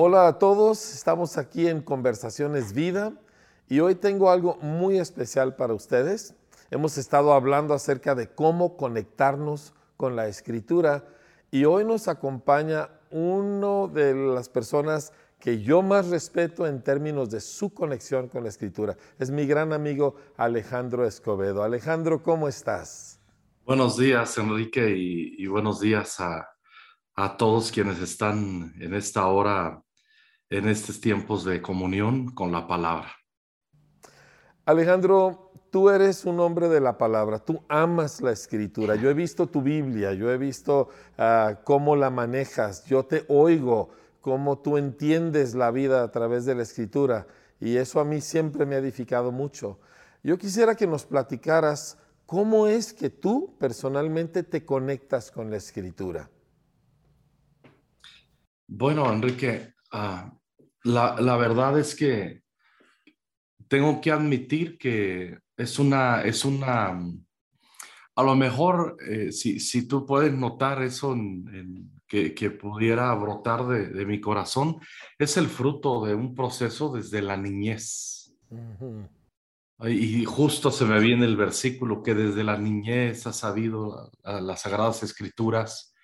Hola a todos, estamos aquí en Conversaciones Vida y hoy tengo algo muy especial para ustedes. Hemos estado hablando acerca de cómo conectarnos con la escritura y hoy nos acompaña uno de las personas que yo más respeto en términos de su conexión con la escritura. Es mi gran amigo Alejandro Escobedo. Alejandro, ¿cómo estás? Buenos días, Enrique, y, buenos días a, a, todos quienes están en esta hora, en estos tiempos de comunión con la palabra. Alejandro, tú eres un hombre de la palabra, tú amas la escritura. Yo he visto tu Biblia, yo he visto ah, cómo la manejas, yo te oigo cómo tú entiendes la vida a través de la escritura y eso a mí siempre me ha edificado mucho. Yo quisiera que nos platicaras cómo es que tú personalmente te conectas con la escritura. Bueno, Enrique, ah, la, verdad es que tengo que admitir que es una, es una, a lo mejor eh, si, si, tú puedes notar eso en, que, pudiera brotar de, mi corazón es el fruto de un proceso desde la niñez. Y justo se me viene el versículo que desde la niñez has sabido las sagradas escrituras,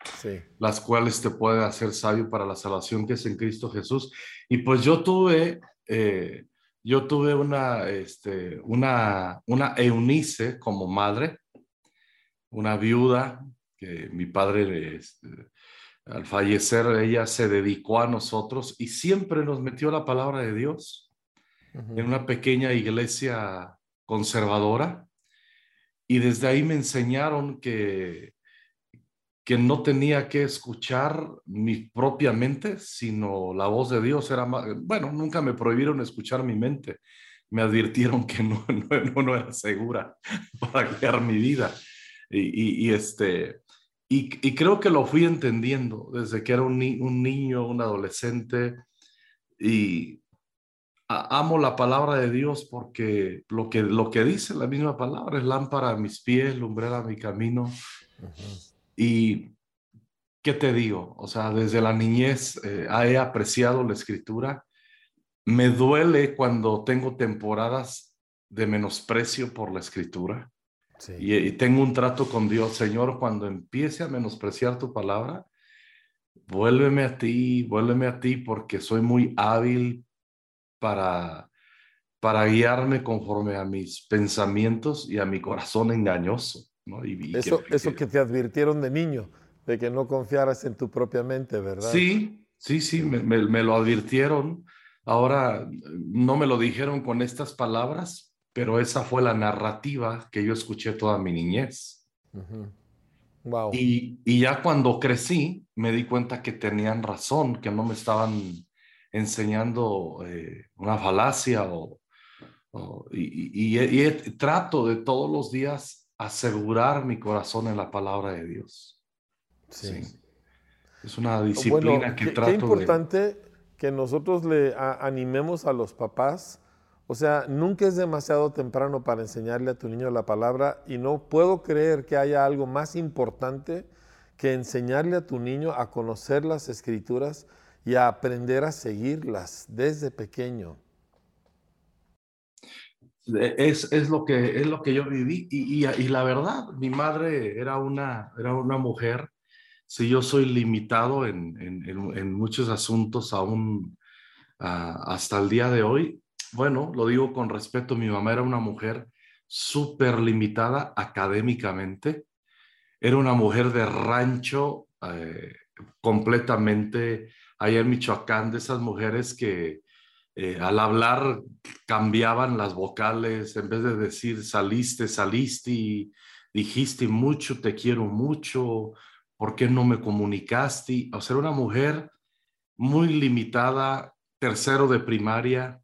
las cuales te pueden hacer sabio para la salvación que es en Cristo Jesús. Y pues yo tuve, eh, yo tuve una, este, una, una Eunice como madre, una viuda que mi padre este, al fallecer ella se dedicó a nosotros y siempre nos metió la palabra de Dios en una pequeña iglesia conservadora. Y desde ahí me enseñaron que que no tenía que escuchar mi propia mente, sino la voz de Dios era más, bueno, nunca me prohibieron escuchar mi mente, me advirtieron que no, no, no era segura para guiar mi vida. Y, este, y, creo que lo fui entendiendo desde que era un, niño, un adolescente, y amo la palabra de Dios porque lo que, lo que dice la misma palabra es lámpara a mis pies, lumbrera a mi camino. Y, ¿qué te digo? O sea, desde la niñez eh, he apreciado la escritura. Me duele cuando tengo temporadas de menosprecio por la escritura. Y, tengo un trato con Dios, Señor, cuando empiece a menospreciar tu palabra, vuélveme a ti, vuélveme a ti, porque soy muy hábil para, para guiarme conforme a mis pensamientos y a mi corazón engañoso. ¿No? Y, eso, que, eso que te advirtieron de niño, de que no confiaras en tu propia mente, ¿verdad? Sí, sí, sí, me, me lo advirtieron. Ahora, no me lo dijeron con estas palabras, pero esa fue la narrativa que yo escuché toda mi niñez. wow. y, y, ya cuando crecí, me di cuenta que tenían razón, que no me estaban enseñando eh, una falacia o, y, y, trato de todos los días asegurar mi corazón en la palabra de Dios. Sí. Es una disciplina que trato de... Qué importante que nosotros le animemos a los papás o sea, nunca es demasiado temprano para enseñarle a tu niño la palabra y no puedo creer que haya algo más importante que enseñarle a tu niño a conocer las escrituras y a aprender a seguirlas desde pequeño. Es, lo, que, es lo que yo viví. Y, y, la verdad, mi madre era una, era una mujer, si yo soy limitado en, en, en muchos asuntos aún ah, hasta el día de hoy, bueno, lo digo con respeto, mi mamá era una mujer súper limitada académicamente, era una mujer de rancho eh, completamente allá en Michoacán, de esas mujeres que eh, al hablar cambiaban las vocales, en vez de decir saliste, saliste, y dijiste mucho, te quiero mucho, ¿por qué no me comunicaste? O sea, una mujer muy limitada, tercero de primaria,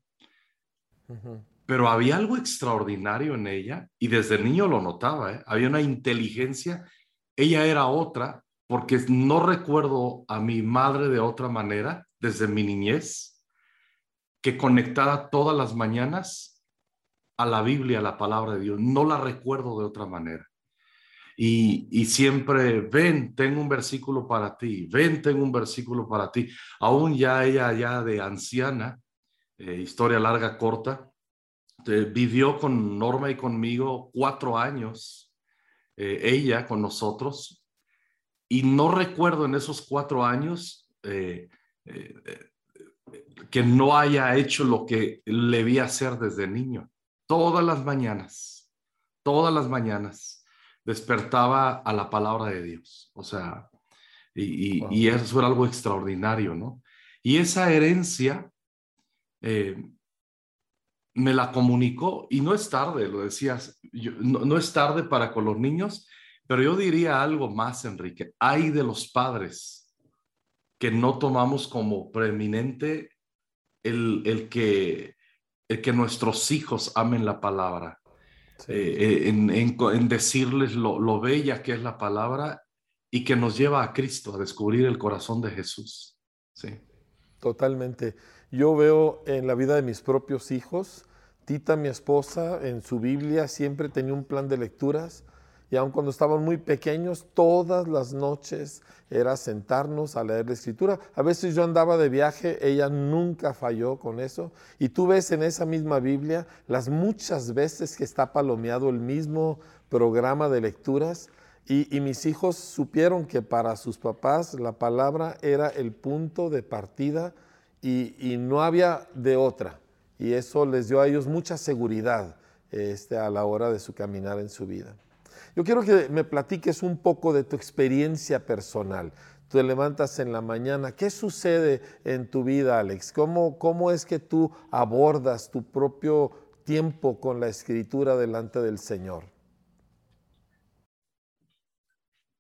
pero había algo extraordinario en ella y desde niño lo notaba, ¿eh? había una inteligencia, ella era otra, porque no recuerdo a mi madre de otra manera desde mi niñez, que conectada todas las mañanas a la Biblia, a la palabra de Dios, no la recuerdo de otra manera. Y, siempre, ven, tengo un versículo para ti, ven, tengo un versículo para ti. Aún ya ella, ya de anciana, eh, historia larga, corta, vivió con Norma y conmigo cuatro años, eh, ella con nosotros, y no recuerdo en esos cuatro años eh, que no haya hecho lo que le vi hacer desde niño. Todas las mañanas, todas las mañanas despertaba a la palabra de Dios. O sea, y, eso era algo extraordinario, ¿no? Y esa herencia eh, me la comunicó y no es tarde, lo decías, no, es tarde para con los niños, pero yo diría algo más, Enrique. Hay de los padres que no tomamos como preeminente el, el, que, el que nuestros hijos amen la palabra. Eh, eh, en, decirles lo, bella que es la palabra y que nos lleva a Cristo, a descubrir el corazón de Jesús. Sí. Totalmente. Yo veo en la vida de mis propios hijos, Tita, mi esposa, en su Biblia siempre tenía un plan de lecturas y aun cuando estaban muy pequeños, todas las noches era sentarnos a leer la escritura. A veces yo andaba de viaje, ella nunca falló con eso. Y tú ves en esa misma Biblia las muchas veces que está palomeado el mismo programa de lecturas. Y, mis hijos supieron que para sus papás la palabra era el punto de partida y, y no había de otra. Y eso les dio a ellos mucha seguridad este, a la hora de su caminar en su vida. Yo quiero que me platiques un poco de tu experiencia personal. Tú te levantas en la mañana, ¿qué sucede en tu vida, Alex? ¿Cómo, cómo es que tú abordas tu propio tiempo con la escritura delante del Señor?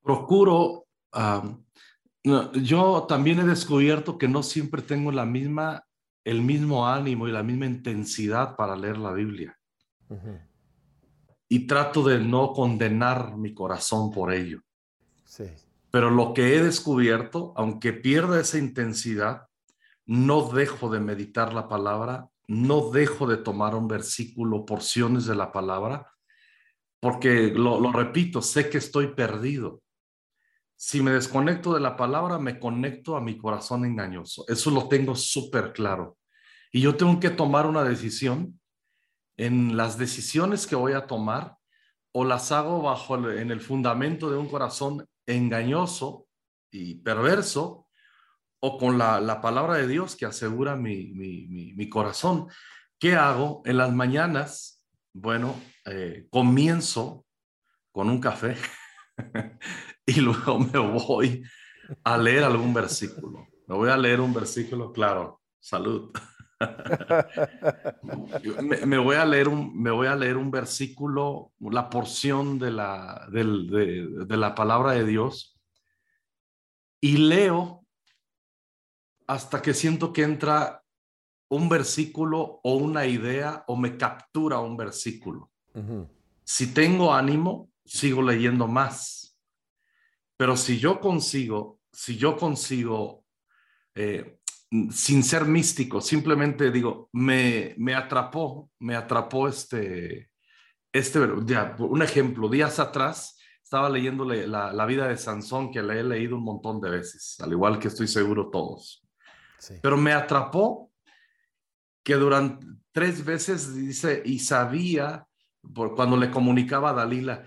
Procuro, yo también he descubierto que no siempre tengo la misma, el mismo ánimo y la misma intensidad para leer la Biblia y trato de no condenar mi corazón por ello. Sí. Pero lo que he descubierto, aunque pierda esa intensidad, no dejo de meditar la palabra, no dejo de tomar un versículo, porciones de la palabra, porque lo, lo repito, sé que estoy perdido. Si me desconecto de la palabra, me conecto a mi corazón engañoso. Eso lo tengo súper claro. Y yo tengo que tomar una decisión en las decisiones que voy a tomar o las hago bajo en el fundamento de un corazón engañoso y perverso o con la, palabra de Dios que asegura mi, mi, corazón. ¿Qué hago? En las mañanas, bueno, eh, comienzo con un café y luego me voy a leer algún versículo. Me voy a leer un versículo, claro, salud. Me, voy a leer un, me voy a leer un versículo, la porción de la, de, de la palabra de Dios y leo hasta que siento que entra un versículo o una idea o me captura un versículo. Si tengo ánimo, sigo leyendo más. Pero si yo consigo, si yo consigo eh, sin ser místico, simplemente digo, me, me atrapó, me atrapó este, este, un ejemplo, días atrás estaba leyendo la, la, vida de Sansón, que la he leído un montón de veces, al igual que estoy seguro todos. Pero me atrapó que durante tres veces dice, y sabía, por, cuando le comunicaba a Dalila,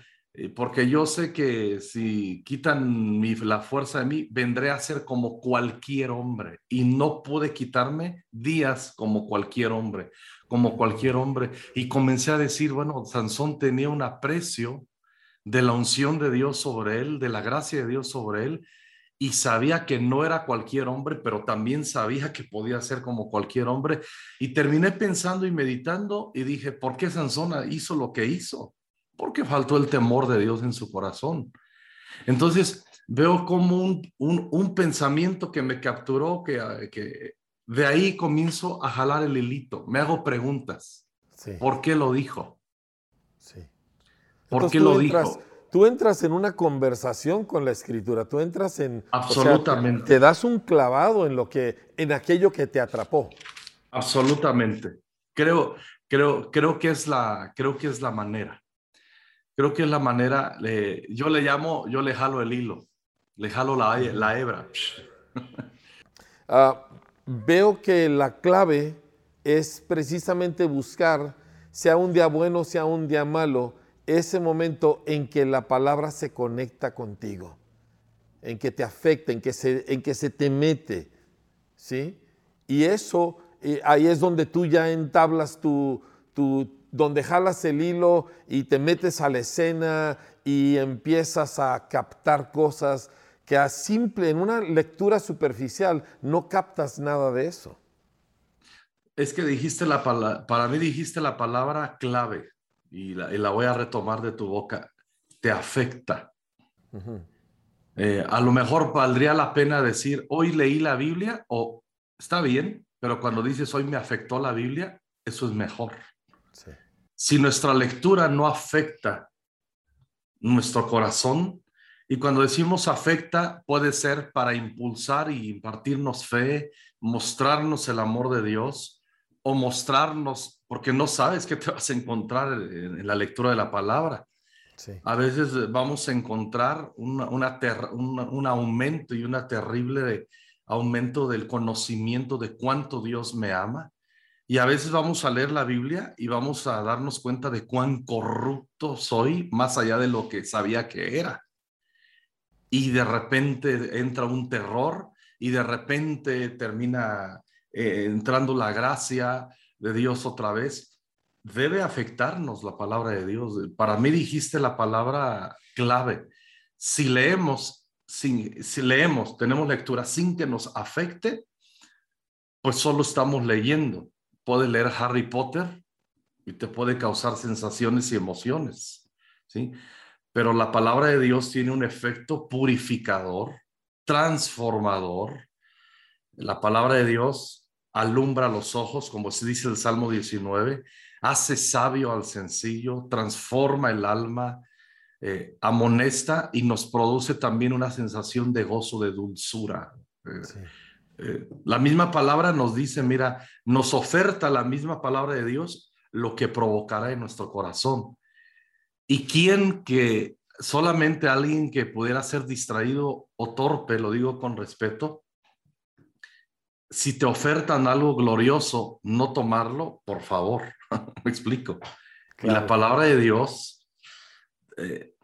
porque yo sé que si quitan mi, la fuerza de mí, vendré a ser como cualquier hombre y no pude quitarme días como cualquier hombre, como cualquier hombre. Y comencé a decir, bueno, Sansón tenía un aprecio de la unción de Dios sobre él, de la gracia de Dios sobre él, y sabía que no era cualquier hombre, pero también sabía que podía ser como cualquier hombre. Y terminé pensando y meditando y dije, ¿por qué Sansón hizo lo que hizo? Porque faltó el temor de Dios en su corazón. Entonces veo como un, un, pensamiento que me capturó, que, que, de ahí comienzo a jalar el hilito, me hago preguntas. ¿Por qué lo dijo? Sí. ¿Por qué lo dijo? Tú entras en una conversación con la escritura, tú entras en... Absolutamente. te das un clavado en, lo que, en aquello que te atrapó. Absolutamente. Creo, creo, creo, que es la, creo que es la manera. Creo que es la manera, yo le llamo, yo le jalo el hilo, le jalo la, hebra. Ah, veo que la clave es precisamente buscar, sea un día bueno, sea un día malo, ese momento en que la palabra se conecta contigo, en que te afecta, en que se, en que se te mete, ¿sí? Y eso, eh, ahí es donde tú ya entablas tu, tu, donde jalas el hilo y te metes a la escena y empiezas a captar cosas que a simple, en una lectura superficial, no captas nada de eso. Es que dijiste la palabra, para mí dijiste la palabra clave y la, voy a retomar de tu boca. Te afecta. Eh, a lo mejor valdría la pena decir, hoy leí la Biblia o está bien, pero cuando dices hoy me afectó la Biblia, eso es mejor. Si nuestra lectura no afecta nuestro corazón, y cuando decimos afecta, puede ser para impulsar y impartirnos fe, mostrarnos el amor de Dios o mostrarnos, porque no sabes qué te vas a encontrar en, la lectura de la palabra. A veces vamos a encontrar una, un aumento y una terrible aumento del conocimiento de cuánto Dios me ama. Y a veces vamos a leer la Biblia y vamos a darnos cuenta de cuán corrupto soy, más allá de lo que sabía que era y de repente entra un terror y de repente termina eh, entrando la gracia de Dios otra vez, debe afectarnos la palabra de Dios. Para mí dijiste la palabra clave. Si leemos, si, si leemos, tenemos lectura sin que nos afecte, pues solo estamos leyendo. Puede leer Harry Potter y te puede causar sensaciones y emociones, ¿sí? pero la palabra de Dios tiene un efecto purificador, transformador. La palabra de Dios alumbra los ojos, como se dice el Salmo 19, hace sabio al sencillo, transforma el alma, eh, amonesta y nos produce también una sensación de gozo, de dulzura. Eh, eh, la misma palabra nos dice, mira, nos oferta la misma palabra de Dios lo que provocará en nuestro corazón. ¿Y quién que solamente alguien que pudiera ser distraído o torpe, lo digo con respeto, si te ofertan algo glorioso, no tomarlo, por favor, me explico. Y la palabra de Dios eh,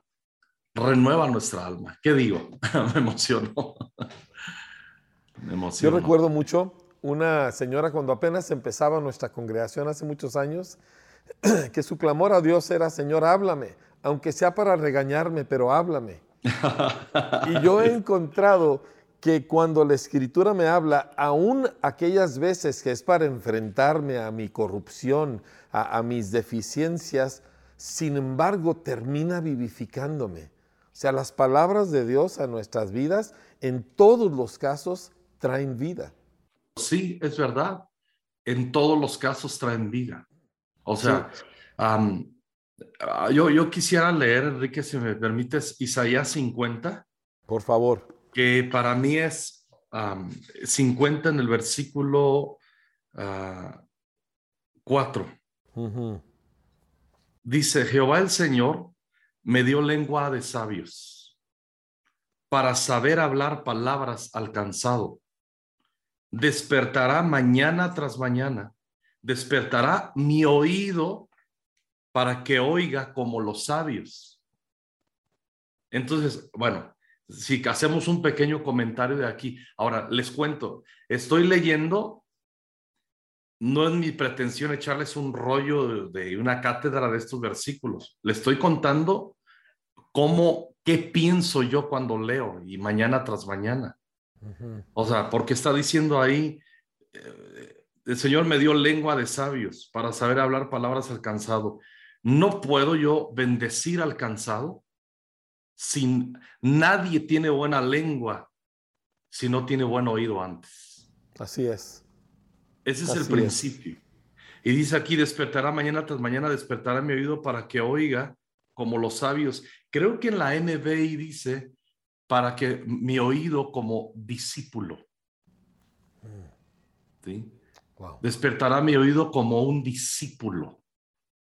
renueva nuestra alma. ¿Qué digo? me emociono. Emociono. Yo recuerdo mucho una señora cuando apenas empezaba nuestra congregación hace muchos años, que su clamor a Dios era, Señor, háblame, aunque sea para regañarme, pero háblame. y yo he encontrado que cuando la escritura me habla, aún aquellas veces que es para enfrentarme a mi corrupción, a, mis deficiencias, sin embargo termina vivificándome. O sea, las palabras de Dios a nuestras vidas, en todos los casos, traen vida. Sí, es verdad. En todos los casos traen vida. O sea, yo, yo quisiera leer, Enrique, si me permites, Isaías 50. Por favor. Que para mí es 50 en el versículo 4. Ah, Dice, Jehová el Señor me dio lengua de sabios para saber hablar palabras alcanzado. Despertará mañana tras mañana despertará mi oído para que oiga como los sabios. Entonces, bueno, si hacemos un pequeño comentario de aquí, ahora les cuento, estoy leyendo, no es mi pretensión echarles un rollo de, una cátedra de estos versículos, le estoy contando cómo, qué pienso yo cuando leo y mañana tras mañana. O sea, porque está diciendo ahí, eh, el Señor me dio lengua de sabios para saber hablar palabras alcanzado. No puedo yo bendecir al cansado sin nadie tiene buena lengua si no tiene buen oído antes. Así es. Ese es el principio. Y dice aquí, despertará mañana tras mañana, despertará mi oído para que oiga como los sabios. Creo que en la NBI dice, para que mi oído como discípulo. ¿Sí? Despertará mi oído como un discípulo.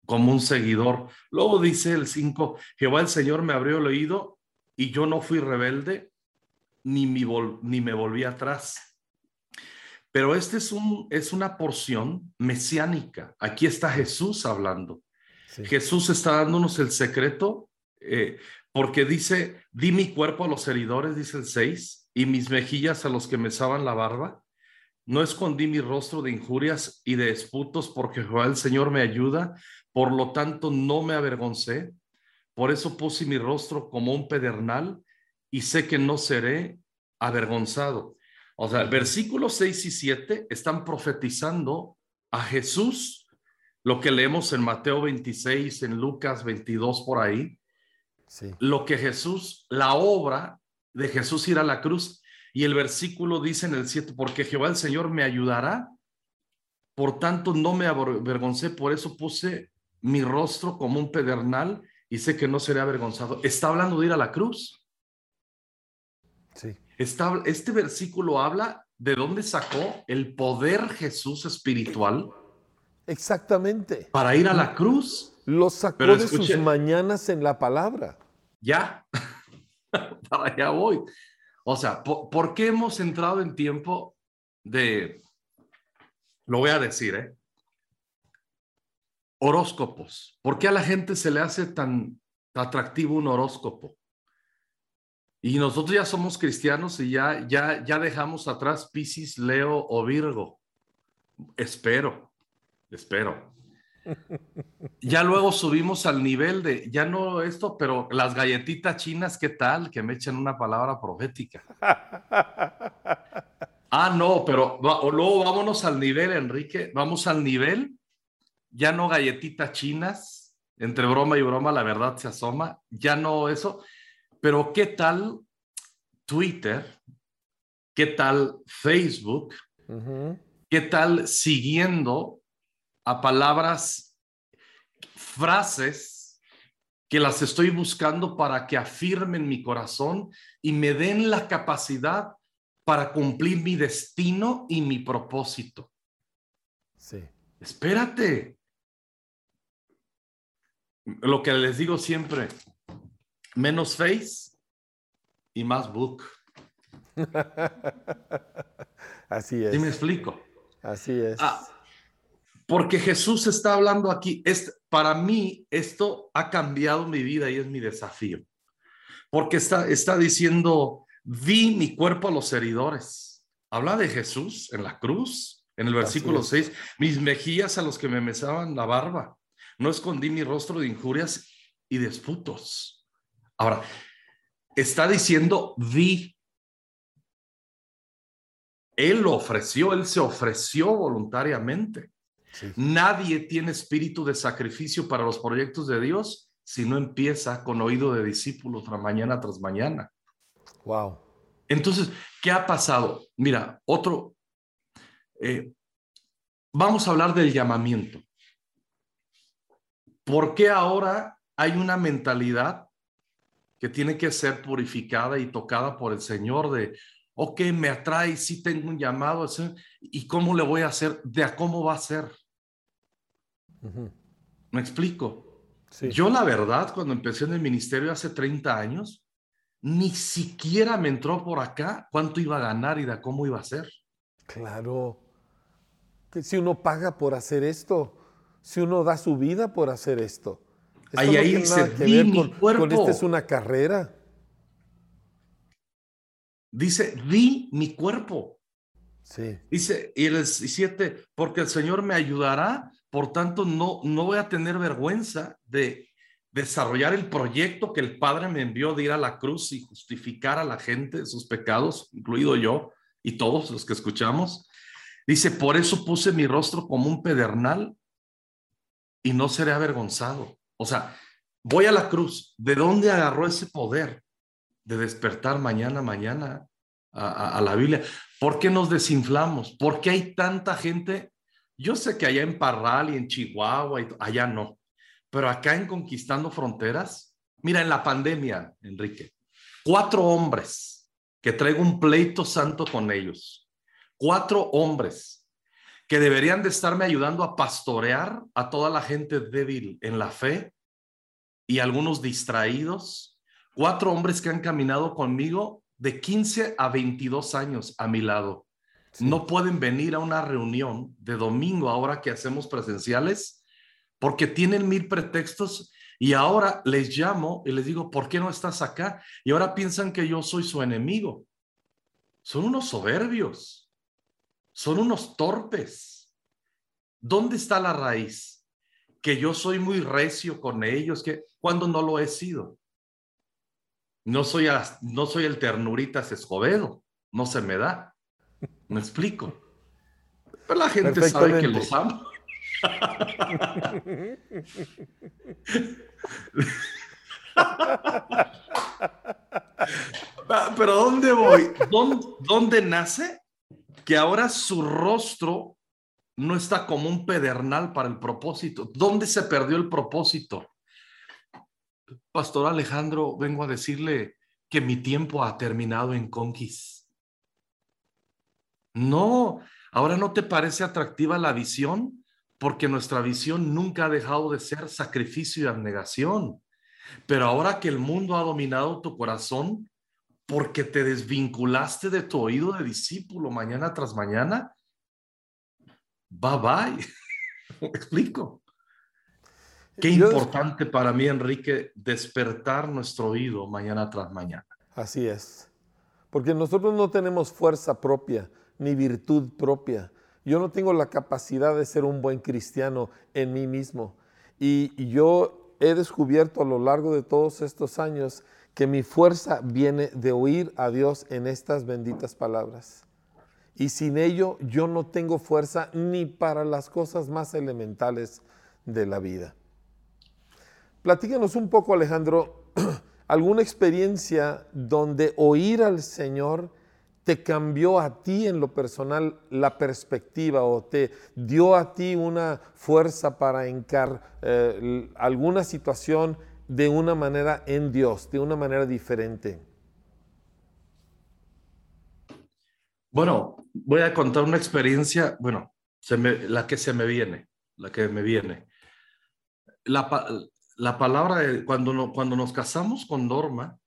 como un seguidor. Luego dice el 5, Jehová el Señor me abrió el oído y yo no fui rebelde ni, ni me volví atrás. Pero este es, un, es una porción mesiánica. Aquí está Jesús hablando. Jesús está dándonos el secreto eh, porque dice, di mi cuerpo a los heridores, dice el 6, y mis mejillas a los que me saban la barba. No escondí mi rostro de injurias y de disputos porque Jehová el Señor me ayuda, por lo tanto no me avergoncé. Por eso puse mi rostro como un pedernal y sé que no seré avergonzado. O sea, versículos 6 y 7 están profetizando a Jesús, lo que leemos en Mateo 26, en Lucas 22 por ahí, lo que Jesús, la obra de Jesús ir a la cruz. Y el versículo dice en el 7, porque Jehová el Señor me ayudará, por tanto no me avergoncé, por eso puse mi rostro como un pedernal y sé que no seré avergonzado. Está hablando de ir a la cruz. Sí este versículo habla de dónde sacó el poder Jesús espiritual. Exactamente. Para ir a la cruz. Lo sacó de sus mañanas en la palabra. Ya, para allá voy. O sea, ¿por, qué hemos entrado en tiempo de, lo voy a decir, ¿eh? Horóscopos. ¿Por qué a la gente se le hace tan atractivo un horóscopo? Y nosotros ya somos cristianos y ya, ya, ya dejamos atrás Piscis, Leo o Virgo. Espero, espero. Ya luego subimos al nivel de, ya no esto, pero las galletitas chinas, ¿qué tal? Que me echen una palabra profética. Ah, no, pero luego vámonos al nivel, Enrique, vamos al nivel, ya no galletitas chinas, entre broma y broma la verdad se asoma, ya no eso, pero ¿qué tal Twitter? ¿Qué tal Facebook? ¿Qué tal siguiendo a palabras, frases que las estoy buscando para que afirmen mi corazón y me den la capacidad para cumplir mi destino y mi propósito? Sí. Espérate. Lo que les digo siempre, menos face y más book. Así es. ¿Sí me explico? Así es. Ah, porque Jesús está hablando aquí. Es, para mí esto ha cambiado mi vida y es mi desafío. Porque está, está diciendo, vi mi cuerpo a los heridores. Habla de Jesús en la cruz, en el versículo 6, mis mejillas a los que me mesaban la barba. No escondí mi rostro de injurias y disputos. Ahora, está diciendo vi. Él lo ofreció, él se ofreció voluntariamente. Nadie tiene espíritu de sacrificio para los proyectos de Dios si no empieza con oído de discípulos tras mañana tras mañana. Wow. Entonces, ¿qué ha pasado? Mira, otro. Eh, vamos a hablar del llamamiento. ¿Por qué ahora hay una mentalidad que tiene que ser purificada y tocada por el Señor de, ok, me atrae, sí tengo un llamado, ¿y cómo le voy a hacer? ¿De a cómo va a ser? ¿Me explico? Yo la verdad, cuando empecé en el ministerio hace 30 años, ni siquiera me entró por acá cuánto iba a ganar y de cómo iba a ser. Claro. Que si uno paga por hacer esto, si uno da su vida por hacer esto. Ahí, ahí dice, di mi cuerpo. Con esta es una carrera. Dice, di mi cuerpo. Sí. Dice, y el 7, porque el Señor me ayudará, por tanto no, no voy a tener vergüenza de desarrollar el proyecto que el Padre me envió de ir a la cruz y justificar a la gente de sus pecados, incluido yo y todos los que escuchamos. Dice, por eso puse mi rostro como un pedernal y no seré avergonzado. O sea, voy a la cruz. ¿De dónde agarró ese poder de despertar mañana, mañana a, la Biblia? ¿Por qué nos desinflamos? ¿Por qué hay tanta gente? Yo sé que allá en Parral y en Chihuahua, y allá no, pero acá en Conquistando Fronteras, mira, en la pandemia, Enrique, cuatro hombres que traigo un pleito santo con ellos, cuatro hombres que deberían de estarme ayudando a pastorear a toda la gente débil en la fe y algunos distraídos. Cuatro hombres que han caminado conmigo de 15 a 22 años a mi lado. No pueden venir a una reunión de domingo ahora que hacemos presenciales porque tienen mil pretextos y ahora les llamo y les digo, ¿por qué no estás acá? Y ahora piensan que yo soy su enemigo. Son unos soberbios, son unos torpes. ¿Dónde está la raíz? Que yo soy muy recio con ellos, que cuando no lo he sido. No soy, no soy el ternuritas Escobedo, no se me da. ¿Me explico? Pero la gente sabe que los amo. Pero ¿dónde voy? ¿Dónde, nace? Que ahora su rostro no está como un pedernal para el propósito. ¿Dónde se perdió el propósito? Pastor Alejandro, vengo a decirle que mi tiempo ha terminado en conquist. No, ahora no te parece atractiva la visión porque nuestra visión nunca ha dejado de ser sacrificio y abnegación. Pero ahora que el mundo ha dominado tu corazón, porque te desvinculaste de tu oído de discípulo mañana tras mañana, bye bye. ¿Me explico? Qué importante para mí, Enrique, despertar nuestro oído mañana tras mañana. Así es. Porque nosotros no tenemos fuerza propia ni virtud propia. Yo no tengo la capacidad de ser un buen cristiano en mí mismo. Y, yo he descubierto a lo largo de todos estos años que mi fuerza viene de oír a Dios en estas benditas palabras. Y sin ello yo no tengo fuerza ni para las cosas más elementales de la vida. Platícanos un poco, Alejandro, alguna experiencia donde oír al Señor te cambió a ti en lo personal la perspectiva o te dio a ti una fuerza para encar eh, alguna situación de una manera en Dios, de una manera diferente? Bueno, voy a contar una experiencia, bueno, la que se me viene, la que me viene. La, la palabra, cuando, cuando nos casamos con Norma,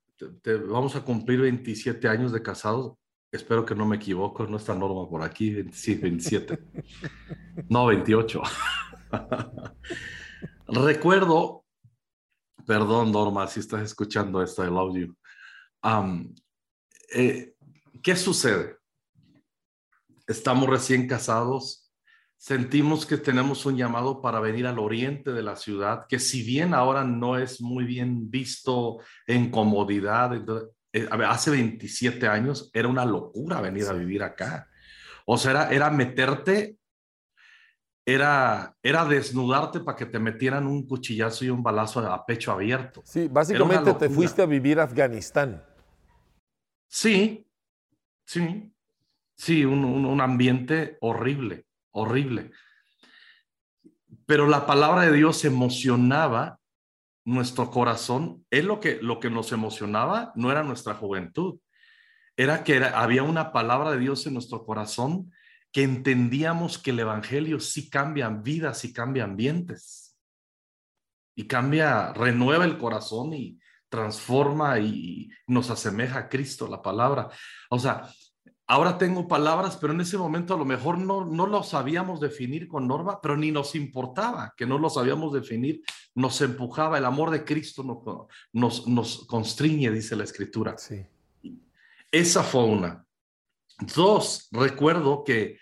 vamos a cumplir 27 años de casados, Espero que no me equivoco, no está Norma por aquí, 27. no, 28. Recuerdo, perdón Norma, si estás escuchando esto, I love you. Eh, ¿Qué sucede? Estamos recién casados, sentimos que tenemos un llamado para venir al oriente de la ciudad, que si bien ahora no es muy bien visto en comodidad, eh, hace 27 años era una locura venir a vivir acá. O sea, era, era meterte, era, era desnudarte para que te metieran un cuchillazo y un balazo a pecho abierto. Sí, básicamente te fuiste a vivir a Afganistán. Sí, sí, sí, un, un ambiente horrible, horrible. Pero la palabra de Dios emocionaba nuestro corazón, es lo que, lo que nos emocionaba, no era nuestra juventud, era que había una palabra de Dios en nuestro corazón que entendíamos que el Evangelio sí cambia vidas y cambia ambientes. Y cambia, renueva el corazón y transforma y nos asemeja a Cristo, la palabra. O sea, Ahora tengo palabras, pero en ese momento a lo mejor no, no lo sabíamos definir con norma, pero ni nos importaba que no lo sabíamos definir. Nos empujaba, el amor de Cristo nos, nos, nos constriñe, dice la escritura. Sí. Esa fue una. Dos, recuerdo que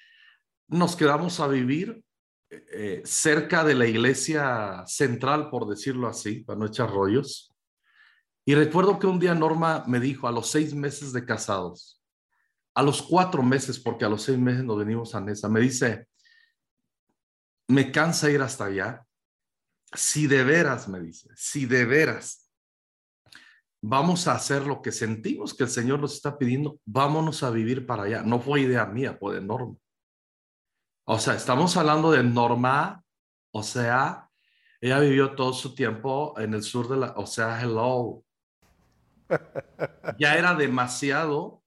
nos quedamos a vivir eh, cerca de la iglesia central, por decirlo así, para no echar rollos. Y recuerdo que un día Norma me dijo, a los seis meses de casados, a los cuatro meses, porque a los seis meses nos venimos a Nesa, me dice, me cansa ir hasta allá. Si de veras, me dice, si de veras vamos a hacer lo que sentimos que el Señor nos está pidiendo, vámonos a vivir para allá. No fue idea mía, fue de Norma. O sea, estamos hablando de Norma, o sea, ella vivió todo su tiempo en el sur de la, o sea, hello. Ya era demasiado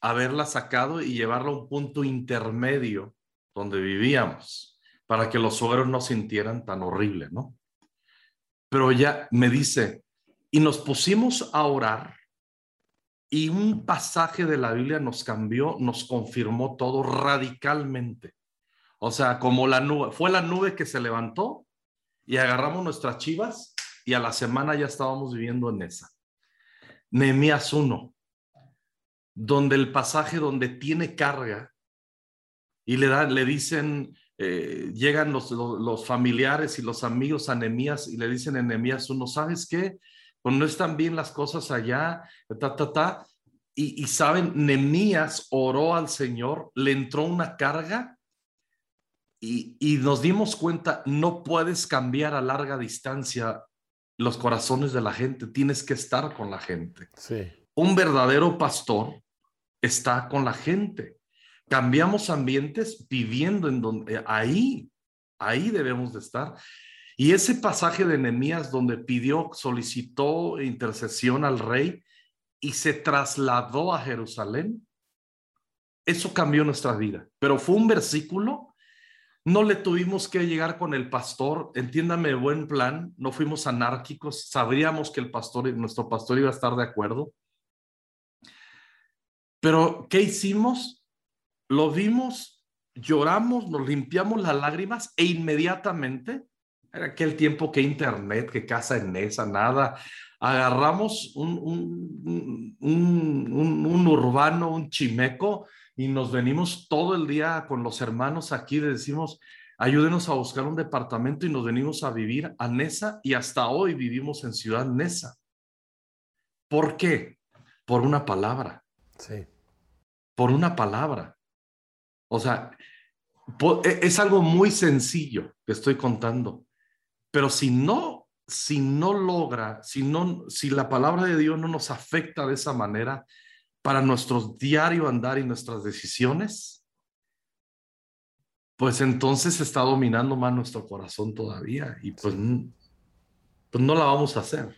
haberla sacado y llevarla a un punto intermedio donde vivíamos, para que los suegros no sintieran tan horrible, ¿no? Pero ya me dice, y nos pusimos a orar y un pasaje de la Biblia nos cambió, nos confirmó todo radicalmente. O sea, como la nube, fue la nube que se levantó y agarramos nuestras chivas y a la semana ya estábamos viviendo en esa. Nehemías 1, donde el pasaje donde tiene carga y le, dan, le dicen, eh, llegan los, los, familiares y los amigos a Nehemías y le dicen en Nehemías 1, ¿sabes qué? Pues no están bien las cosas allá, ta, ta, ta. Y, y saben, Nehemías oró al Señor, le entró una carga y, y, nos dimos cuenta, no puedes cambiar a larga distancia los corazones de la gente, tienes que estar con la gente. Sí. Un verdadero pastor está con la gente. Cambiamos ambientes viviendo en donde ahí, ahí debemos de estar. Y ese pasaje de Nehemías donde pidió, solicitó intercesión al rey y se trasladó a Jerusalén, eso cambió nuestra vida. Pero fue un versículo no le tuvimos que llegar con el pastor, entiéndame, buen plan, no fuimos anárquicos, sabríamos que el pastor, nuestro pastor iba a estar de acuerdo. Pero, ¿qué hicimos? Lo vimos, lloramos, nos limpiamos las lágrimas e inmediatamente, era aquel tiempo que internet, que casa en esa, nada, agarramos un, un, un, un urbano, un chimeco, y nos venimos todo el día con los hermanos aquí, decimos, ayúdenos a buscar un departamento y nos venimos a vivir a Nesa y hasta hoy vivimos en Ciudad Nesa. ¿Por qué? Por una palabra. Sí. Por una palabra. O sea, e, es algo muy sencillo que estoy contando, pero si no, si no logra, si no, si la palabra de Dios no nos afecta de esa manera, para nuestro diario andar y nuestras decisiones, pues entonces está dominando más nuestro corazón todavía y pues, pues no la vamos a hacer.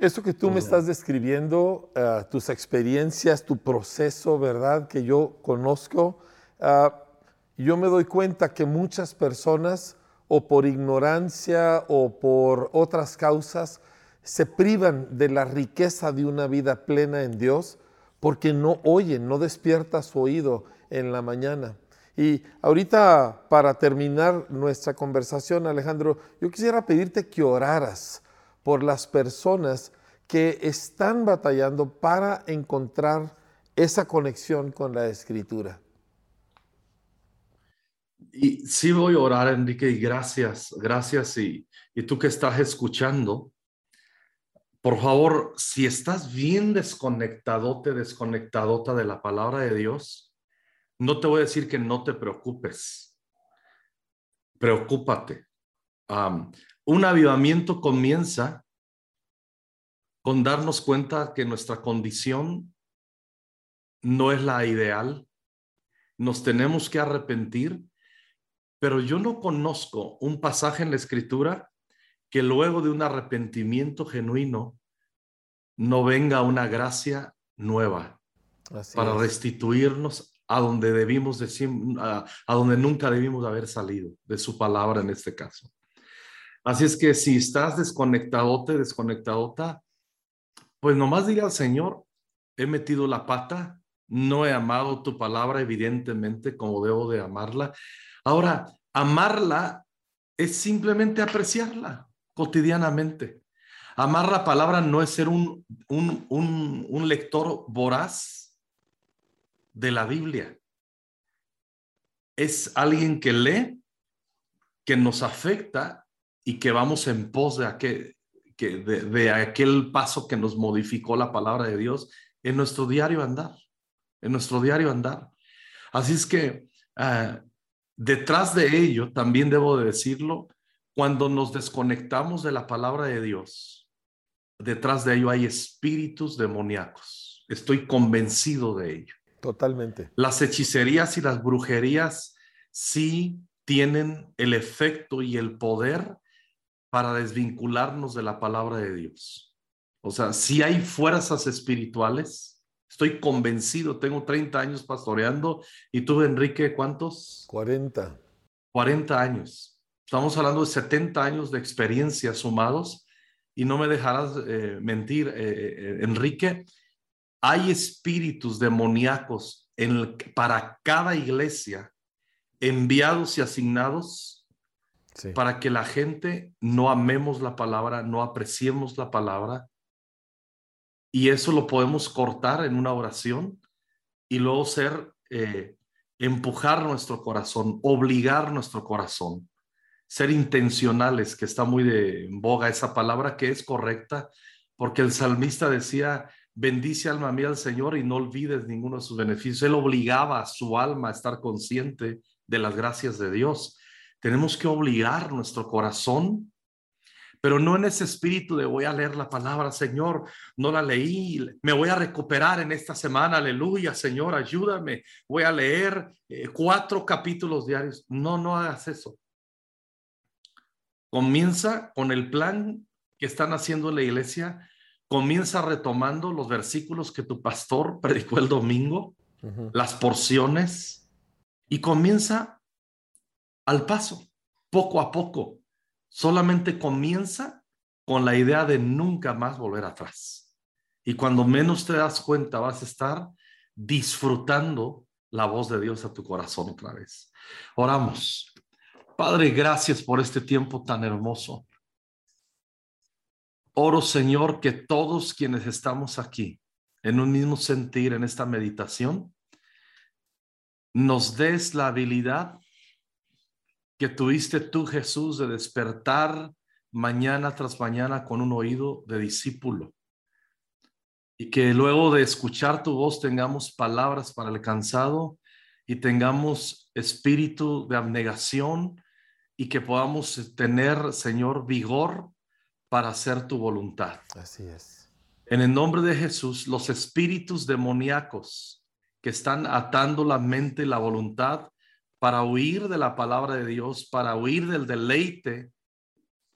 Eso que tú me estás describiendo, uh, tus experiencias, tu proceso, ¿verdad? Que yo conozco, uh, yo me doy cuenta que muchas personas, o por ignorancia o por otras causas, se privan de la riqueza de una vida plena en Dios porque no oyen, no despierta su oído en la mañana. Y ahorita, para terminar nuestra conversación, Alejandro, yo quisiera pedirte que oraras por las personas que están batallando para encontrar esa conexión con la escritura. Y sí voy a orar, Enrique, y gracias, gracias. Y, tú que estás escuchando, por favor, si estás bien desconectadote, desconectadota de la palabra de Dios, no te voy a decir que no te preocupes. Preocúpate. Un avivamiento comienza con darnos cuenta que nuestra condición no es la ideal. Nos tenemos que arrepentir, pero yo no conozco un pasaje en la escritura que luego de un arrepentimiento genuino no venga una gracia nueva para restituirnos a donde debimos decir, a, a, donde nunca debimos haber salido, de su palabra en este caso. Así es que si estás desconectadote, desconectadota, pues nomás diga al Señor, he metido la pata, no he amado tu palabra evidentemente como debo de amarla. Ahora, amarla es simplemente apreciarla cotidianamente. Amar la palabra no es ser un, un, un, lector voraz de la Biblia. Es alguien que lee, que nos afecta y que vamos en pos de aquel, que de, aquel paso que nos modificó la palabra de Dios en nuestro diario andar, en nuestro diario andar. Así es que ah, detrás de ello, también debo de decirlo, cuando nos desconectamos de la palabra de Dios, detrás de ello hay espíritus demoníacos. Estoy convencido de ello. Totalmente. Las hechicerías y las brujerías sí tienen el efecto y el poder para desvincularnos de la palabra de Dios. O sea, si hay fuerzas espirituales Estoy convencido, tengo 30 años pastoreando y tú, Enrique, ¿cuántos? 40. 40 años. Estamos hablando de 70 años de experiencia sumados y no me dejarás eh, mentir, eh, eh, Enrique, hay espíritus demoníacos en para cada iglesia enviados y asignados para que la gente no amemos la palabra, no apreciemos la palabra. Y eso lo podemos cortar en una oración y luego ser, empujar nuestro corazón, obligar nuestro corazón ser intencionales, que está muy de boga esa palabra que es correcta, porque el salmista decía, bendice alma mía al Señor y no olvides ninguno de sus beneficios. Él obligaba a su alma a estar consciente de las gracias de Dios. Tenemos que obligar nuestro corazón, pero no en ese espíritu de voy a leer la palabra, Señor, no la leí, me voy a recuperar en esta semana, aleluya, Señor, ayúdame, voy a leer eh, cuatro capítulos diarios. No, no hagas eso. Comienza con el plan que están haciendo en la iglesia, comienza retomando los versículos que tu pastor predicó el domingo, las porciones, y comienza al paso, poco a poco. Solamente comienza con la idea de nunca más volver atrás. Y cuando menos te das cuenta, vas a estar disfrutando la voz de Dios a tu corazón otra vez. Oramos. Padre, gracias por este tiempo tan hermoso. Oro, Señor, que todos quienes estamos aquí en un mismo sentir en esta meditación, nos des la habilidad que tuviste tú, Jesús, de despertar mañana tras mañana con un oído de discípulo. Y que luego de escuchar tu voz tengamos palabras para el cansado y tengamos espíritu de abnegación y que podamos tener, Señor, vigor para hacer tu voluntad. Así es. En el nombre de Jesús, los espíritus demoníacos que están atando la mente y la voluntad para huir de la palabra de Dios, para huir del deleite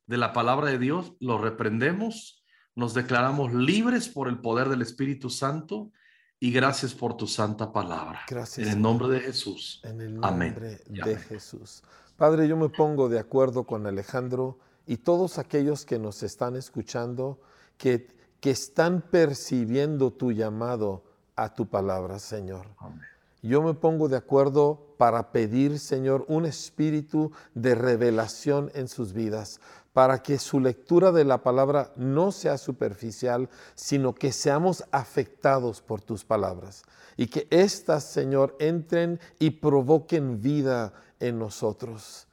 de la palabra de Dios, los reprendemos, nos declaramos libres por el poder del Espíritu Santo y gracias por tu santa palabra. Gracias. En el nombre de Jesús. En el nombre de Jesús. Padre, yo me pongo de acuerdo con Alejandro y todos aquellos que nos están escuchando, que, que están percibiendo tu llamado a tu palabra, Señor. Yo me pongo de acuerdo para pedir, Señor, un espíritu de revelación en sus vidas, para que su lectura de la palabra no sea superficial, sino que seamos afectados por tus palabras y que éstas, Señor, entren y provoquen vida en nosotros.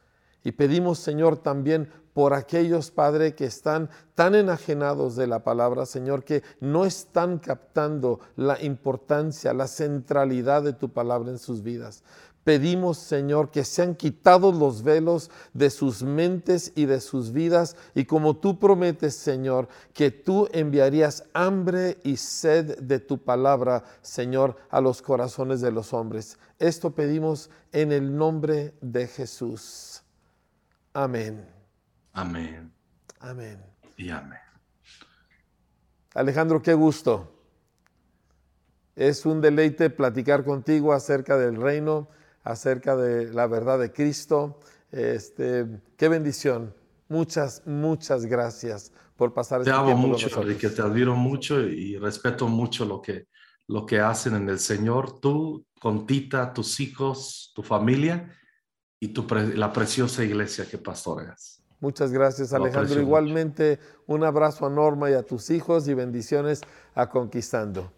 Y pedimos, Señor, también por aquellos, Padre, que están tan enajenados de la palabra, Señor, que no están captando la importancia, la centralidad de tu palabra en sus vidas. Pedimos, Señor, que sean quitados los velos de sus mentes y de sus vidas y como tú prometes, Señor, que tú enviarías hambre y sed de tu palabra, Señor, a los corazones de los hombres. Esto pedimos en el nombre de Jesús. Amén. Amén. Amén. Y amén. Alejandro, qué gusto. Es un deleite platicar contigo acerca del reino acerca de la verdad de Cristo. Este, qué bendición. Muchas, muchas gracias por pasar este tiempo. Te amo mucho, que te admiro mucho y respeto mucho lo que, lo que hacen en el Señor. Tú, con Tita, tus hijos, tu familia y tu la preciosa iglesia que pastoreas. Muchas gracias, Alejandro. Igualmente, un abrazo a Norma y a tus hijos y bendiciones a Conquistando.